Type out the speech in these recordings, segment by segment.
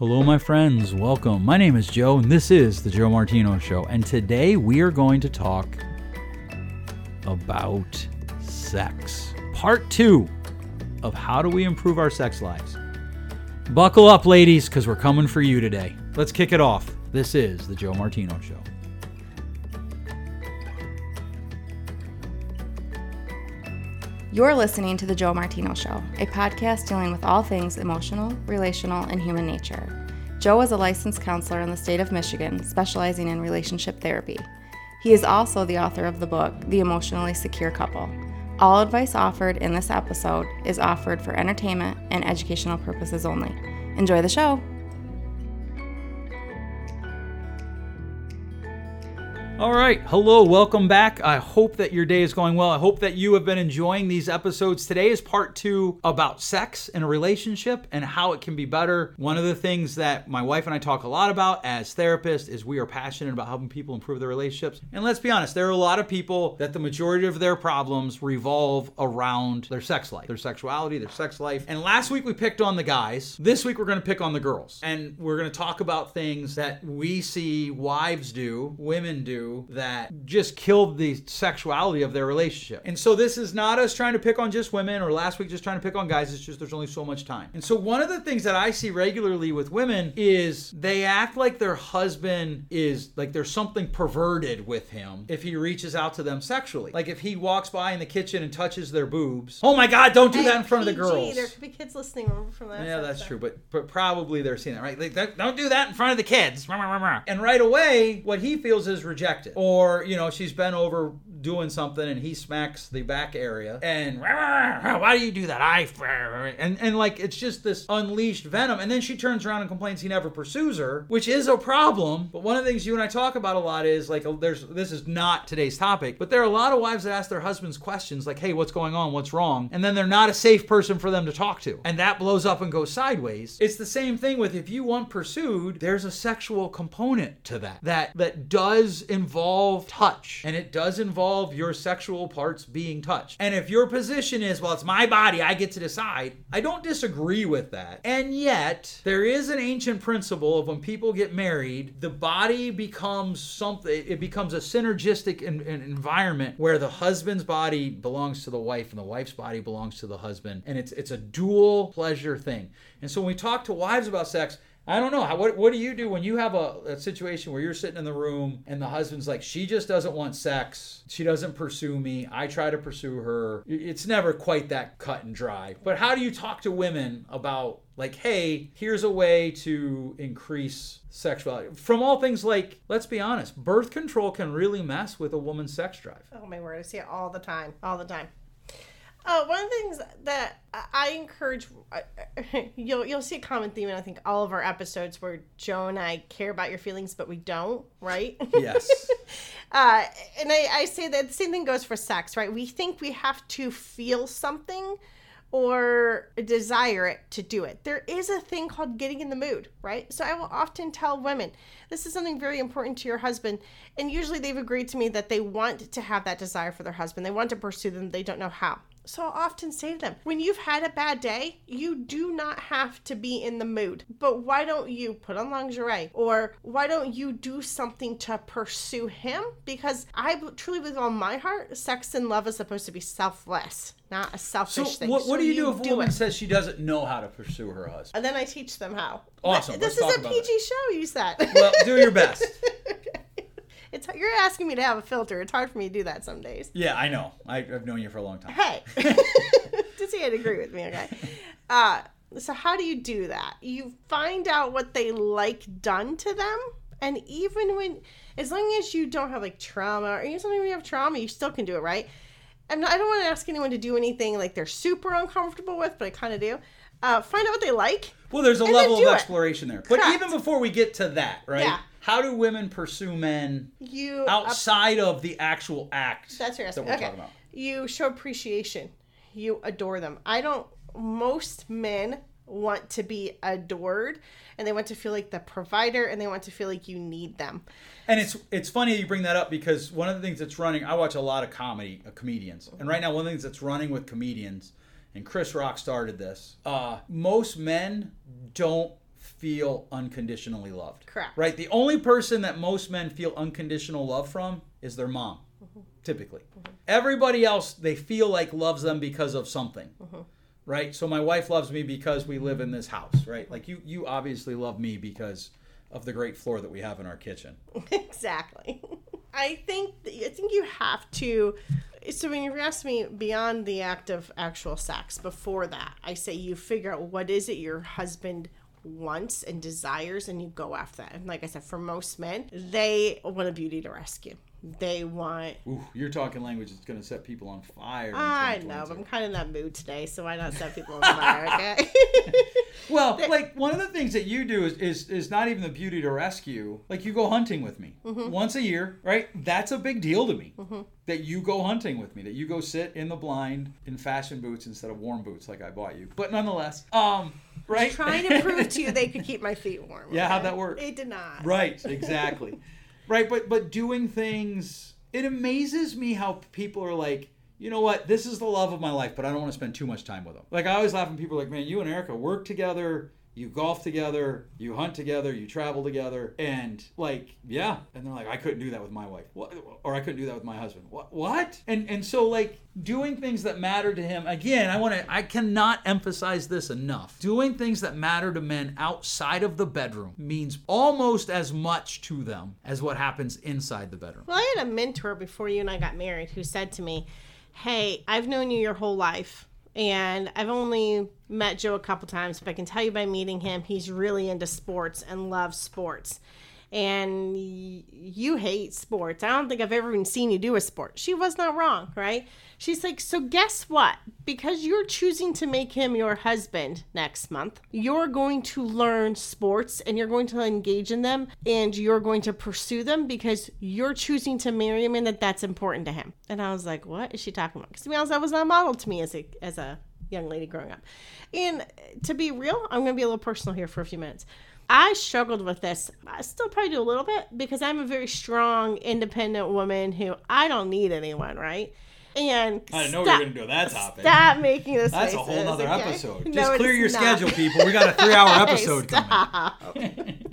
Hello, my friends. Welcome. My name is Joe, and this is The Joe Martino Show. And today we are going to talk about sex. Part two of how do we improve our sex lives. Buckle up, ladies, because we're coming for you today. Let's kick it off. This is The Joe Martino Show. You're listening to The Joe Martino Show, a podcast dealing with all things emotional, relational, and human nature. Joe is a licensed counselor in the state of Michigan, specializing in relationship therapy. He is also the author of the book, The Emotionally Secure Couple. All advice offered in this episode is offered for entertainment and educational purposes only. Enjoy the show! All right. Hello. Welcome back. I hope that your day is going well. I hope that you have been enjoying these episodes. Today is part two about sex in a relationship and how it can be better. One of the things that my wife and I talk a lot about as therapists is we are passionate about helping people improve their relationships. And let's be honest, there are a lot of people that the majority of their problems revolve around their sex life, their sexuality, their sex life. And last week we picked on the guys. This week we're going to pick on the girls. And we're going to talk about things that we see wives do, women do that just killed the sexuality of their relationship. And so this is not us trying to pick on just women or last week just trying to pick on guys. It's just there's only so much time. And so one of the things that I see regularly with women is they act like their husband is like there's something perverted with him if he reaches out to them sexually. Like if he walks by in the kitchen and touches their boobs. Oh my God, don't do that in front of the girls. There could be kids listening from that. Yeah, that's true, but but probably they're seeing that, right? Like, don't- don't do that in front of the kids. And right away, what he feels is rejected. Or you know, she's been over doing something and he smacks the back area, and why do you do that? I and and like it's just this unleashed venom. And then she turns around and complains he never pursues her, which is a problem. But one of the things you and I talk about a lot is like oh, there's this is not today's topic, but there are a lot of wives that ask their husbands questions like, "Hey, what's going on? What's wrong?" And then they're not a safe person for them to talk to, and that blows up and goes sideways. It's the same thing with if you want pursued, there's a sexual component to that that that does involve touch, and it does involve your sexual parts being touched. And if your position is, well, it's my body, I get to decide, I don't disagree with that. And yet, there is an ancient principle of when people get married, the body becomes something, it becomes a synergistic en- en- environment where the husband's body belongs to the wife and the wife's body belongs to the husband. And it's, it's a dual pleasure thing. And so when we talk to wives about sex, I don't know. What, what do you do when you have a, a situation where you're sitting in the room and the husband's like, she just doesn't want sex. She doesn't pursue me. I try to pursue her. It's never quite that cut and dry. But how do you talk to women about, like, hey, here's a way to increase sexuality? From all things like, let's be honest, birth control can really mess with a woman's sex drive. Oh my word, I see it all the time, all the time. Uh, one of the things that I- encourage, uh, you'll you'll see a common theme in I think all of our episodes where Joe and I care about your feelings, but we don't, right? Yes. uh, and I, I say that the same thing goes for sex, right? We think we have to feel something or desire it to do it. There is a thing called getting in the mood, right? So I will often tell women this is something very important to your husband. And usually they've agreed to me that they want to have that desire for their husband. They want to pursue them, they don't know how. So I'll often say to them, when you've had a bad day, you do not have to be in the mood. But why don't you put on lingerie? Or why don't you do something to pursue him? Because I truly, with all my heart, sex and love is supposed to be selfless, not a So, selfish thing. what, what do you do if a woman it. says she doesn't know how to pursue her husband? And then I teach them how. Awesome. This Let's is a PG show, you said. Well, do your best. it's you're asking me to have a filter. It's hard for me to do that some days. Yeah, I know. I, I've known you for a long time. Hey, just so you'd agree with me, okay? Uh, so how do you do that? You find out what they like done to them, and even when, as long as you don't have like trauma, or even something you have trauma, you still can do it, right? I'm not, I don't want to ask anyone to do anything like they're super uncomfortable with, but I kind of do. Uh, find out what they like. Well, there's a level of it. exploration there. But Correct. even before we get to that, right? Yeah. How do women pursue men You outside of the actual act That's what that we're Okay. talking about? You show appreciation. You adore them. I don't. Most men want to be adored, and they want to feel like the provider, and they want to feel like you need them. And it's it's funny you bring that up because one of the things that's running, I watch a lot of comedy, uh, comedians, and right now one of the things that's running with comedians, and Chris Rock started this. Uh, most men don't feel unconditionally loved. Correct. Right? The only person that most men feel unconditional love from is their mom, mm-hmm. typically. Mm-hmm. Everybody else, they feel like loves them because of something. Mm-hmm. Right? So my wife loves me because we live in this house, right? Like you you obviously love me because of the great floor that we have in our kitchen. exactly. I think I think you have to. So when you ask me beyond the act of actual sex, before that, I say you figure out what is it your husband wants and desires, and you go after that. And like I said, for most men, they want a beauty to rescue. They want. Ooh, you're talking language that's going to set people on fire. I know, but I'm kind of in that mood today, so why not set people on fire? Okay. Well, like one of the things that you do is, is is not even the beauty to rescue. Like you go hunting with me Mm-hmm. once a year, right? That's a big deal to me. That you go hunting with me. That you go sit in the blind in fashion boots instead of warm boots like I bought you. But nonetheless, um, right? Trying to prove to you they could keep my feet warm. Yeah, how'd that work? It did not. Right, exactly. right, but but doing things it amazes me how people are like, you know what, this is the love of my life, but I don't want to spend too much time with them. Like I always laugh when people are like, man, you and Erica work together, you golf together, you hunt together, you travel together, and like, yeah. And they're like, I couldn't do that with my wife. What or I couldn't do that with my husband. What what? And and so like doing things that matter to him, again, I wanna I cannot emphasize this enough. Doing things that matter to men outside of the bedroom means almost as much to them as what happens inside the bedroom. Well, I had a mentor before you and I got married who said to me, Hey, I've known you your whole life, and I've only met Joe a couple times, but I can tell you by meeting him, he's really into sports and loves sports. And you hate sports. I don't think I've ever even seen you do a sport. She was not wrong, right? She's like, So guess what? Because you're choosing to make him your husband next month, you're going to learn sports and you're going to engage in them and you're going to pursue them because you're choosing to marry him and that that's important to him. And I was like, What is she talking about? Because to be honest, that was not modeled to me as a as a young lady growing up. And to be real, I'm going to be a little personal here for a few minutes. I struggled with this. I still probably do a little bit because I'm a very strong, independent woman who I don't need anyone, right? And I didn't know we stop- were gonna do that topic. Stop making this. That's a whole other okay? episode. Just it clear your not. schedule, people. We got a three hour episode coming.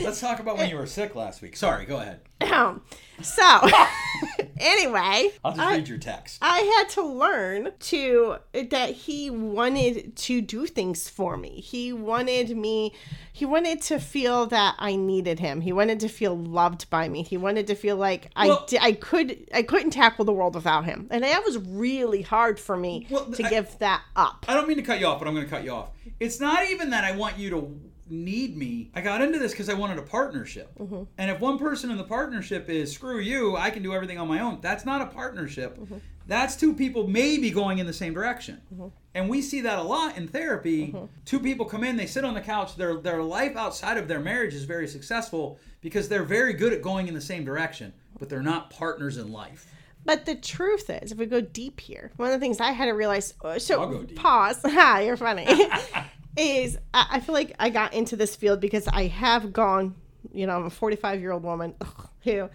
Let's talk about when you were sick last week. Sorry, go ahead. Um, so, anyway, I'll just I, read your text. I had to learn to that he wanted to do things for me. He wanted me. He wanted to feel that I needed him. He wanted to feel loved by me. He wanted to feel like Well- I I could I couldn't tackle the world without him, and that was really hard for me Well, to I- give that up. I don't mean to cut you off, but I'm going to cut you off. It's not even that I want you to need me. I got into this because I wanted a partnership. Mm-hmm. And if one person in the partnership is screw you, I can do everything on my own. That's not a partnership. Mm-hmm. That's two people maybe going in the same direction. Mm-hmm. And we see that a lot in therapy. Two people come in, they sit on the couch, their their life outside of their marriage is very successful because they're very good at going in the same direction, but they're not partners in life. But the truth is, if we go deep here, one of the things I had to realize. uh, So I'll go deep. pause. Ha, you're funny. is I, feel like I got into this field because I have gone. You know, I'm a 45 year old woman who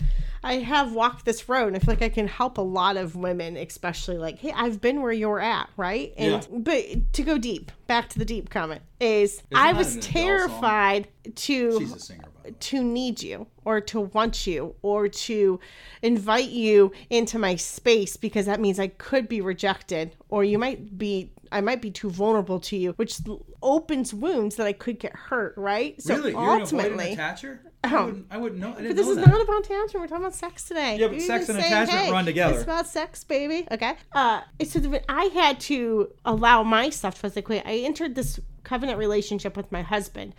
I have walked this road, and I feel like I can help a lot of women, especially like, hey, I've been where you're at, right? And Yeah. but to go deep, back to the deep comment is Isn't I was an Adele song? terrified to She's a singer, to need you or to want you or to invite you into my space because that means I could be rejected or you might be I might be too vulnerable to you, which opens wounds that I could get hurt, right? So really? Ultimately, attacher? Oh. I, wouldn't, I wouldn't know. I but this know is that. not about tantrum. We're talking about sex today. Yeah, but You're sex and saying, attachment hey, run together. It's about sex, baby. Okay. Uh, so that I had to allow myself to. Like, I entered this covenant relationship with my husband,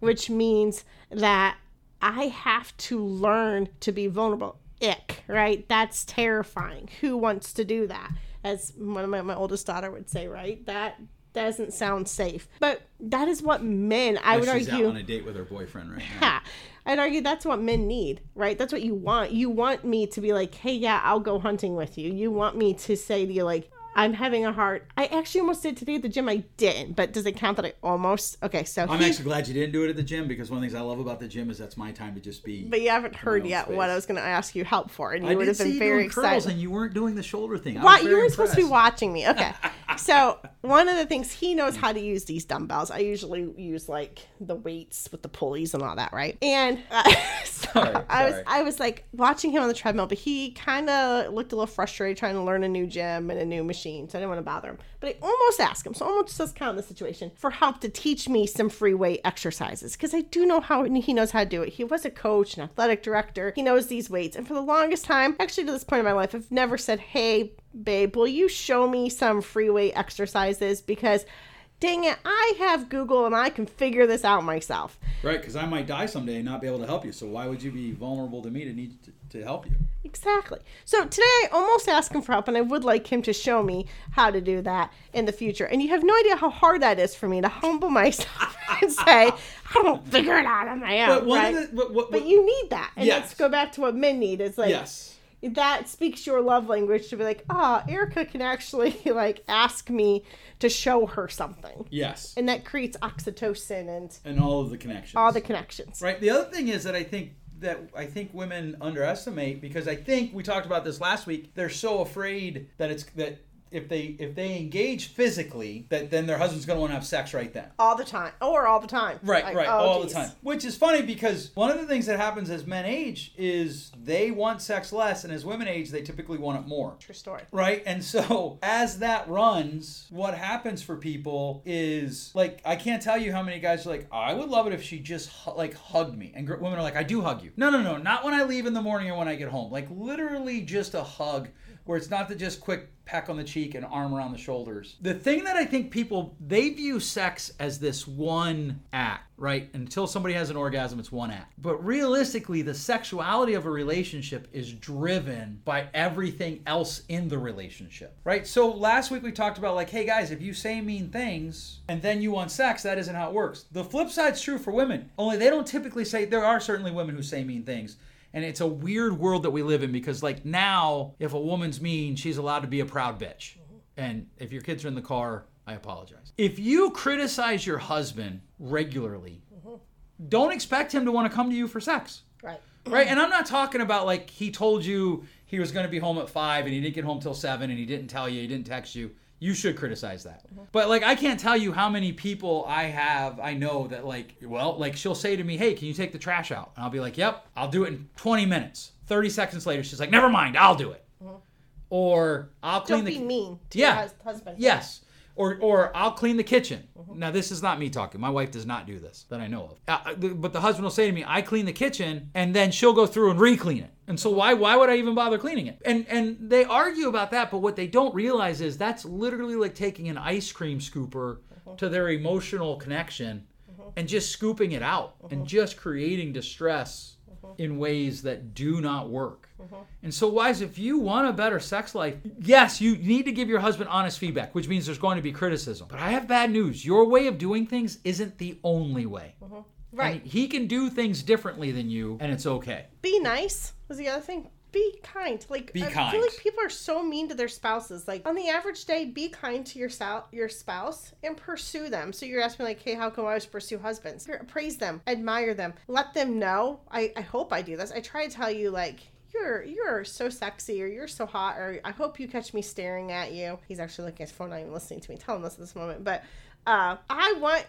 which means that I have to learn to be vulnerable. Ick, right? That's terrifying. Who wants to do that? As one of my, my oldest daughter would say, right? That doesn't sound safe. But that is what men, I would She's argue. out on a date with her boyfriend right now. Ha. I'd argue that's what men need, right? That's what you want. You want me to be like, hey, yeah, I'll go hunting with you. You want me to say to you, like, I'm having a hard. I actually almost did today at the gym. I didn't, but does it count that I almost? Okay, so I'm he- actually glad you didn't do it at the gym because one of the things I love about the gym is that's my time to just be. But you haven't heard yet space. what I was going to ask you help for, and you I would have been very doing curls excited. and you weren't doing the shoulder thing. Was you very were supposed to be watching me? Okay, so one of the things he knows how to use these dumbbells. I usually use like the weights with the pulleys and all that, right? And uh, so Sorry, I was sorry. I was like watching him on the treadmill, but he kind of looked a little frustrated trying to learn a new gym and a new machine, so I didn't want to bother him. But I almost asked him, so almost just count the situation for help to teach me some free weight exercises because I do know how he knows how to do it. He was a coach, an athletic director. He knows these weights, and for the longest time, actually to this point in my life, I've never said, "Hey, babe, will you show me some free weight exercises?" Because dang it, I have Google and I can figure this out myself. Right, because I might die someday and not be able to help you. So why would you be vulnerable to me to need to, to help you? Exactly. So today I almost asked him for help, and I would like him to show me how to do that in the future. And you have no idea how hard that is for me to humble myself and say, I don't figure it out on my own. But right? the, but, what, but you need that. And Yes. let's go back to what men need. It's like, yes, that speaks your love language to be like, ah, Erica can actually like ask me to show her something. yes, And that creates oxytocin and and all of the connections. all the connections. Right. The other thing is that I think that I think women underestimate because I think we talked about this last week. They're so afraid that it's that if they if they engage physically, that then their husband's going to want to have sex right then. All the time. Or all the time. Right, Like, right, oh, all geez. the time. Which is funny because one of the things that happens as men age is they want sex less, and as women age, they typically want it more. True story. Right, and so as that runs, what happens for people is like I can't tell you how many guys are like, I would love it if she just like hugged me, and gr- women are like, I do hug you. No, no, no, not when I leave in the morning or when I get home. Like literally just a hug, where it's not the just quick peck on the cheek and arm around the shoulders. The thing that I think people they view sex as this one act, right? Until somebody has an orgasm, it's one act. But realistically, the sexuality of a relationship is driven by everything else in the relationship, right? So last week we talked about like, hey guys, if you say mean things and then you want sex, that isn't how it works. The flip side's true for women. Only they don't typically say there are certainly women who say mean things. And it's a weird world that we live in because, like, now, if a woman's mean, she's allowed to be a proud bitch. And if your kids are in the car, I apologize. If you criticize your husband regularly, don't expect him to want to come to you for sex. Right. Right? And I'm not talking about like he told you he was going to be home at five and he didn't get home till seven and he didn't tell you, he didn't text you. You should criticize that. Mm-hmm. But like, I can't tell you how many people I have, I know that like, well, like she'll say to me, hey, can you take the trash out? And I'll be like, yep, I'll do it in 20 minutes. 30 seconds later, she's like, never mind, I'll do it. Mm-hmm. Or I'll clean Don't the be mean to Yeah. your husband. Yes. Or, or I'll clean the kitchen. Now this is not me talking. My wife does not do this that I know of. Uh, but the husband will say to me, "I clean the kitchen," and then she'll go through and re-clean it. And so why why would I even bother cleaning it? And and they argue about that, but what they don't realize is that's literally like taking an ice cream scooper to their emotional connection and just scooping it out and just creating distress Mm-hmm. in ways that do not work. Mm-hmm. And so, wives, if you want a better sex life, yes, you need to give your husband honest feedback, which means there's going to be criticism. But I have bad news. Your way of doing things isn't the only way. Mm-hmm. Right. And he can do things differently than you, and it's okay. Be nice was the other thing. Be kind. Like Be I kind. feel like people are so mean to their spouses. Like on the average day, be kind to your sou- your spouse and pursue them. So you're asking like, hey, how come I always pursue husbands? Praise them, admire them, let them know. I, I hope I do this. I try to tell you like you're you're so sexy or you're so hot or I hope you catch me staring at you. He's actually looking at his phone, not even listening to me. Tell him this at this moment. But uh, I want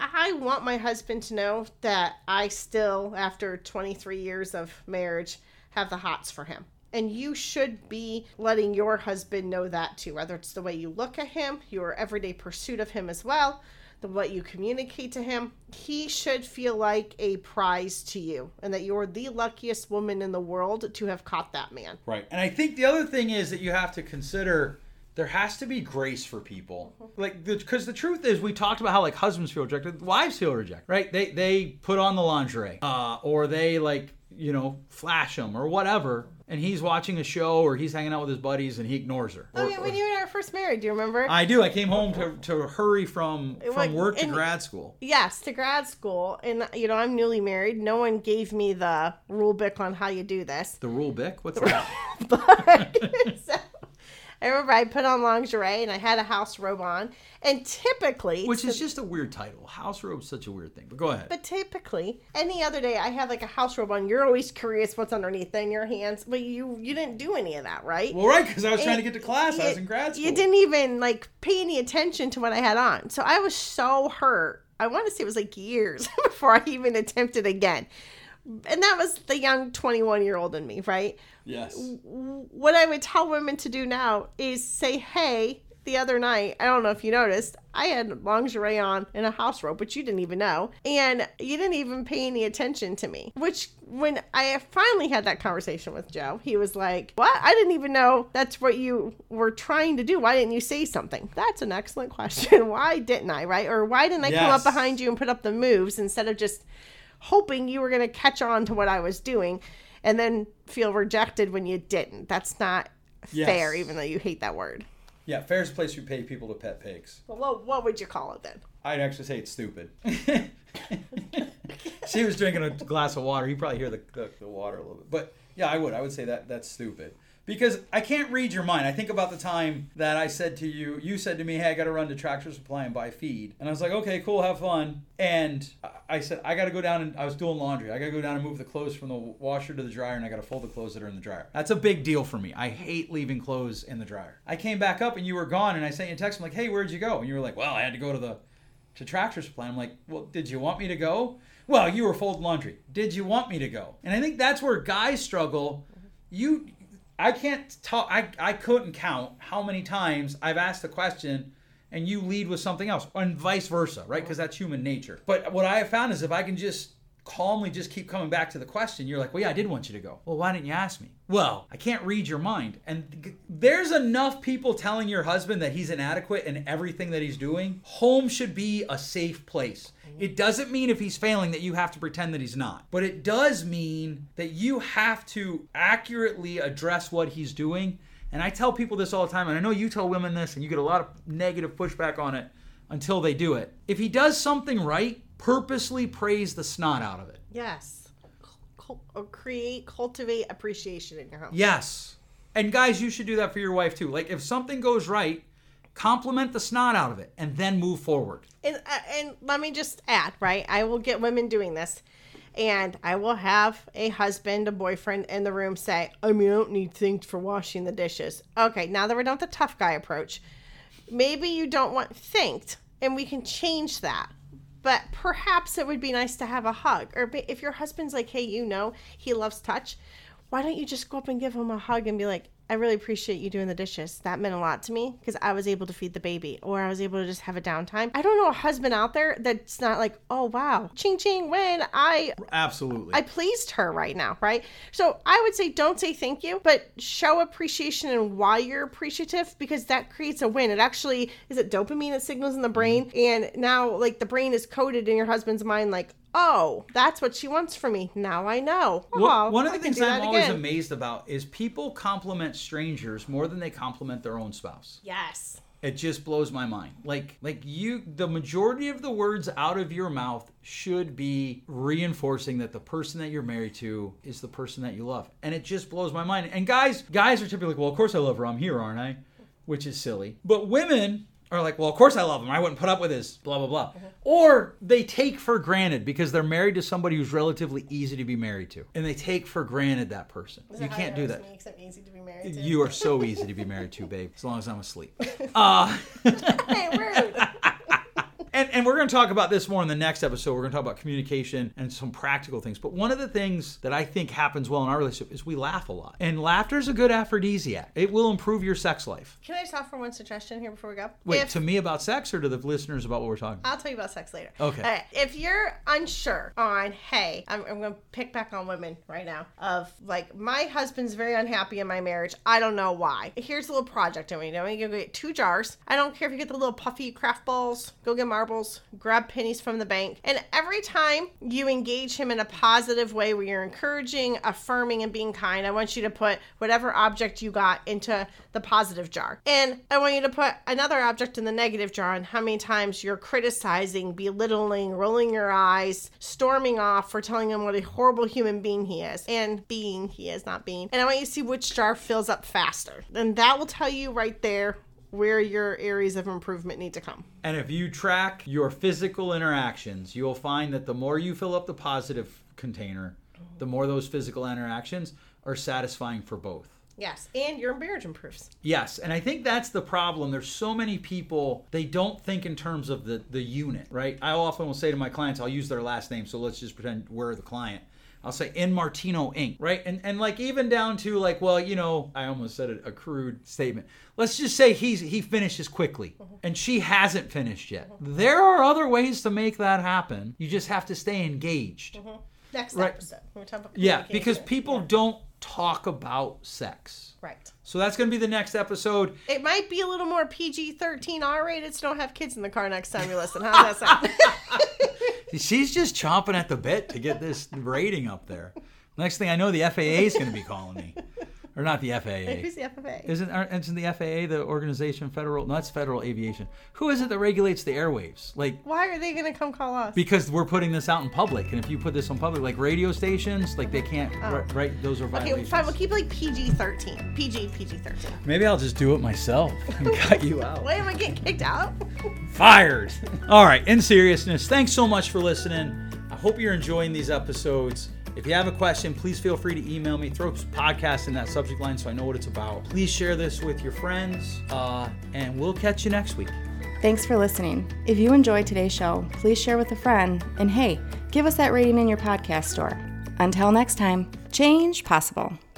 I want my husband to know that I still, after 23 years of marriage, have the hots for him. And you should be letting your husband know that too, whether it's the way you look at him, your everyday pursuit of him as well, the what you communicate to him. He should feel like a prize to you, and that you're the luckiest woman in the world to have caught that man. Right. And I think the other thing is that you have to consider there has to be grace for people. Like, because the, truth is, we talked about how like husbands feel rejected, wives feel rejected, right? They they put on the lingerie, uh, or they like you know flash him or whatever, and he's watching a show or he's hanging out with his buddies and he ignores her. Oh Or- yeah, when or- you and I were first married, do you remember? I do. I came home to, to hurry from from work to grad school. yes, to grad school, and you know I'm newly married. No one gave me the rule book on how you do this. The rule book? What's that? but so, I remember I put on lingerie and I had a house robe on. And typically, Which is just a weird title. House robe's such a weird thing. But go ahead. but typically, any other day I have like a house robe on. You're always curious what's underneath in your hands, but you you didn't do any of that, right? well, right, because I was trying to get to class. I was in grad school. You didn't even like pay any attention to what I had on. So I was so hurt. I want to say it was like years before I even attempted again. And that was the young 21 year old in me, right? Yes. What I would tell women to do now is say, hey, the other night, I don't know if you noticed, I had lingerie on and a house robe, which you didn't even know. And you didn't even pay any attention to me. Which, when I finally had that conversation with Joe, he was like, What? I didn't even know that's what you were trying to do. Why didn't you say something? That's an excellent question. why didn't I, right? Or why didn't I come up behind you and put up the moves instead of just hoping you were going to catch on to what I was doing and then feel rejected when you didn't? That's not fair, even though you hate that word. Yeah, fair's a place you pay people to pet pigs. Well, what, what would you call it then? I'd actually say it's stupid. she was drinking a glass of water. You probably hear the, the, the water a little bit. But yeah, I would. I would say that that's stupid. Because I can't read your mind. I think about the time that I said to you, you said to me, hey, I got to run to Tractor Supply and buy feed. And I was like, okay, cool, have fun. And I- said, I got to go down and I was doing laundry. I got to go down and move the clothes from the washer to the dryer and I got to fold the clothes that are in the dryer. That's a big deal for me. I hate leaving clothes in the dryer. I came back up and you were gone and I sent you a text. I'm like, hey, where'd you go? And you were like, well, I had to go to the to Tractor Supply. I'm like, well, did you want me to go? Well, you were folding laundry. Did you want me to go? And I think that's where guys struggle. You, I can't talk. I I couldn't count how many times I've asked the question, and you lead with something else, and vice versa, right? Because that's human nature. But what I have found is if I can just calmly just keep coming back to the question, you're like, well, yeah, I did want you to go. Well, why didn't you ask me? Well, I can't read your mind. And g- there's enough people telling your husband that he's inadequate in everything that he's doing. Home should be a safe place. It doesn't mean if he's failing that you have to pretend that he's not. But it does mean that you have to accurately address what he's doing. And I tell people this all the time, and I know you tell women this, and you get a lot of negative pushback on it until they do it. If he does something right, purposely praise the snot out of it. Yes. Cul- create, cultivate appreciation in your home. Yes. And guys, you should do that for your wife too. Like if something goes right, compliment the snot out of it and then move forward. And uh, and let me just add, right? I will get women doing this, and I will have a husband, a boyfriend in the room say, "I mean, I don't need things for washing the dishes." Okay, now that we're done with the tough guy approach, maybe you don't want thanked, and we can change that. But perhaps it would be nice to have a hug, or if your husband's like, "Hey, you know, he loves touch," why don't you just go up and give him a hug and be like, I really appreciate you doing the dishes. That meant a lot to me because I was able to feed the baby or I was able to just have a downtime. I don't know a husband out there that's not like, oh wow, ching ching when I Absolutely. I pleased her right now, right? So I would say don't say thank you, but show appreciation and why you're appreciative because that creates a win. It actually is it dopamine that signals in the mm-hmm. brain, and now like the brain is coded in your husband's mind, like, oh, that's what she wants from me. Now I know. Well, Oh, one of the can things do I'm always again. amazed about is people compliment strangers more than they compliment their own spouse. Yes. It just blows my mind. Like like you the majority of the words out of your mouth should be reinforcing that the person that you're married to is the person that you love. And it just blows my mind. And guys guys are typically like, "Well, of course I love her. I'm here, aren't I?" Which is silly. But women are like, well, of course I love him. I wouldn't put up with his blah blah blah. Or they take for granted because they're married to somebody who's relatively easy to be married to, and they take for granted that person. you can't do that. It easy to be married to. You are so easy to be married to, babe. As long as I'm asleep. Uh, hey, rude. We're going to talk about this more in the next episode. We're going to talk about communication and some practical things. But one of the things that I think happens well in our relationship is we laugh a lot. And laughter is a good aphrodisiac. It will improve your sex life. Can I just offer one suggestion here before we go? Wait, If- to me about sex or to the listeners about what we're talking about? I'll tell you about sex later. Okay. Right. If you're unsure on, hey, I'm, I'm going to pick back on women right now, of like, my husband's very unhappy in my marriage. I don't know why. Here's a little project I want you to do. I want you to go get two jars. I don't care if you get the little puffy craft balls, go get marbles, grab pennies from the bank. And every time you engage him in a positive way where you're encouraging, affirming, and being kind, I want you to put whatever object you got into the positive jar. And I want you to put another object in the negative jar and how many times you're criticizing, belittling, rolling your eyes, storming off for telling him what a horrible human being he is. And being he is, not being. And I want you to see which jar fills up faster. And that will tell you right there where your areas of improvement need to come. And if you track your physical interactions, you'll find that the more you fill up the positive container, the more those physical interactions are satisfying for both. Yes, and your marriage improves. Yes, and I think that's the problem. There's so many people they don't think in terms of the the unit, right? I often will say to my clients, I'll use their last name, so let's just pretend we're the client. I'll say in Martino Inc. Right, and and like even down to like, well, you know, I almost said a, a crude statement. Let's just say he's he finishes quickly, mm-hmm. and she hasn't finished yet. There are other ways to make that happen. You just have to stay engaged. Mm-hmm. Next Right. episode. We're talking about Yeah, because people Yeah. don't talk about sex. Right. So that's going to be the next episode. It might be a little more PG 13 R rated, so don't have kids in the car next time you listen. How's that sound? She's just chomping at the bit to get this rating up there. Next thing I know, the FAA is going to be calling me, or not the FAA. Who's the FAA? Isn't isn't the FAA the organization federal? No, that's Federal Aviation. Who is it that regulates the airwaves? Like Why are they going to come call us? because we're putting this out in public, and if you put this on public, like radio stations, like they can't. Oh. Right, right, those are violations. Okay, fine. We'll keep like PG 13. PG, PG 13. Maybe I'll just do it myself and cut you out. Wait, am I getting kicked out? fired. All right, in seriousness, thanks so much for listening. I hope you're enjoying these episodes. If you have a question, please feel free to email me. Throw podcast in that subject line so I know what it's about. Please share this with your friends, uh, and we'll catch you next week. Thanks for listening. If you enjoyed today's show, please share with a friend. And hey, give us that rating in your podcast store. Until next time, change possible.